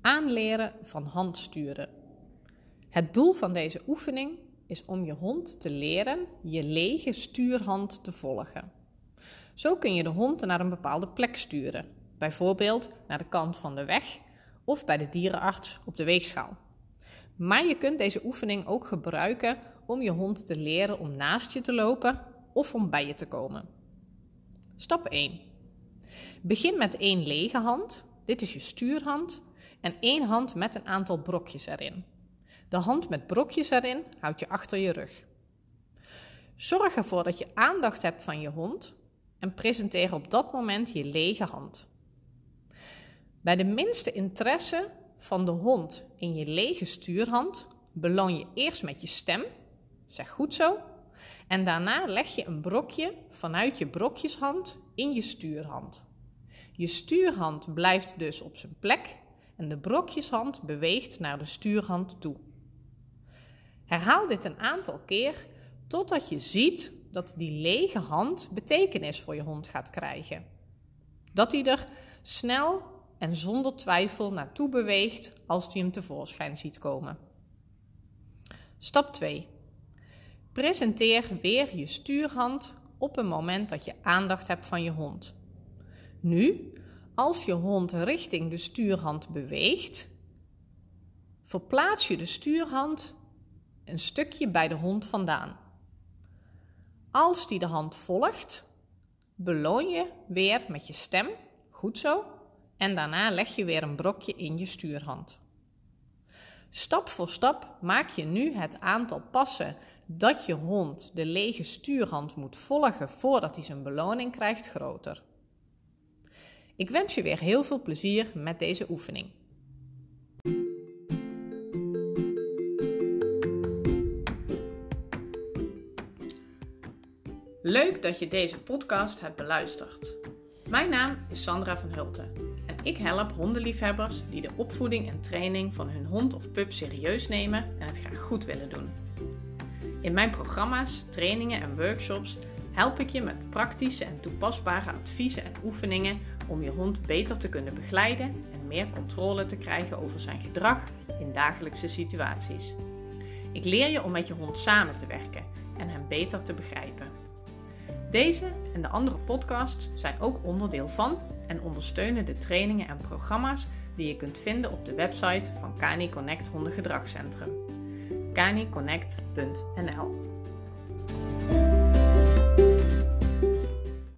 Aanleren van handsturen. Het doel van deze oefening is om je hond te leren je lege stuurhand te volgen. Zo kun je de hond naar een bepaalde plek sturen, bijvoorbeeld naar de kant van de weg of bij de dierenarts op de weegschaal. Maar je kunt deze oefening ook gebruiken om je hond te leren om naast je te lopen of om bij je te komen. Stap 1. Begin met één lege hand, dit is je stuurhand, en één hand met een aantal brokjes erin. De hand met brokjes erin houd je achter je rug. Zorg ervoor dat je aandacht hebt van je hond en presenteer op dat moment je lege hand. Bij de minste interesse van de hond in je lege stuurhand beloon je eerst met je stem, zeg goed zo, en daarna leg je een brokje vanuit je brokjeshand in je stuurhand. Je stuurhand blijft dus op zijn plek en de brokjeshand beweegt naar de stuurhand toe. Herhaal dit een aantal keer totdat je ziet dat die lege hand betekenis voor je hond gaat krijgen. Dat hij er snel en zonder twijfel naartoe beweegt als hij hem tevoorschijn ziet komen. Stap 2. Presenteer weer je stuurhand op een moment dat je aandacht hebt van je hond. Nu, als je hond richting de stuurhand beweegt, verplaats je de stuurhand een stukje bij de hond vandaan. Als die de hand volgt, beloon je weer met je stem, goed zo, en daarna leg je weer een brokje in je stuurhand. Stap voor stap maak je nu het aantal passen dat je hond de lege stuurhand moet volgen voordat hij zijn beloning krijgt groter. Ik wens je weer heel veel plezier met deze oefening. Leuk dat je deze podcast hebt beluisterd. Mijn naam is Sandra van Hulten en ik help hondenliefhebbers die de opvoeding en training van hun hond of pup serieus nemen en het graag goed willen doen. In mijn programma's, trainingen en workshops help ik je met praktische en toepasbare adviezen en oefeningen om je hond beter te kunnen begeleiden en meer controle te krijgen over zijn gedrag in dagelijkse situaties. Ik leer je om met je hond samen te werken en hem beter te begrijpen. Deze en de andere podcasts zijn ook onderdeel van en ondersteunen de trainingen en programma's die je kunt vinden op de website van Cani Connect Hondengedragscentrum. caniconnect.nl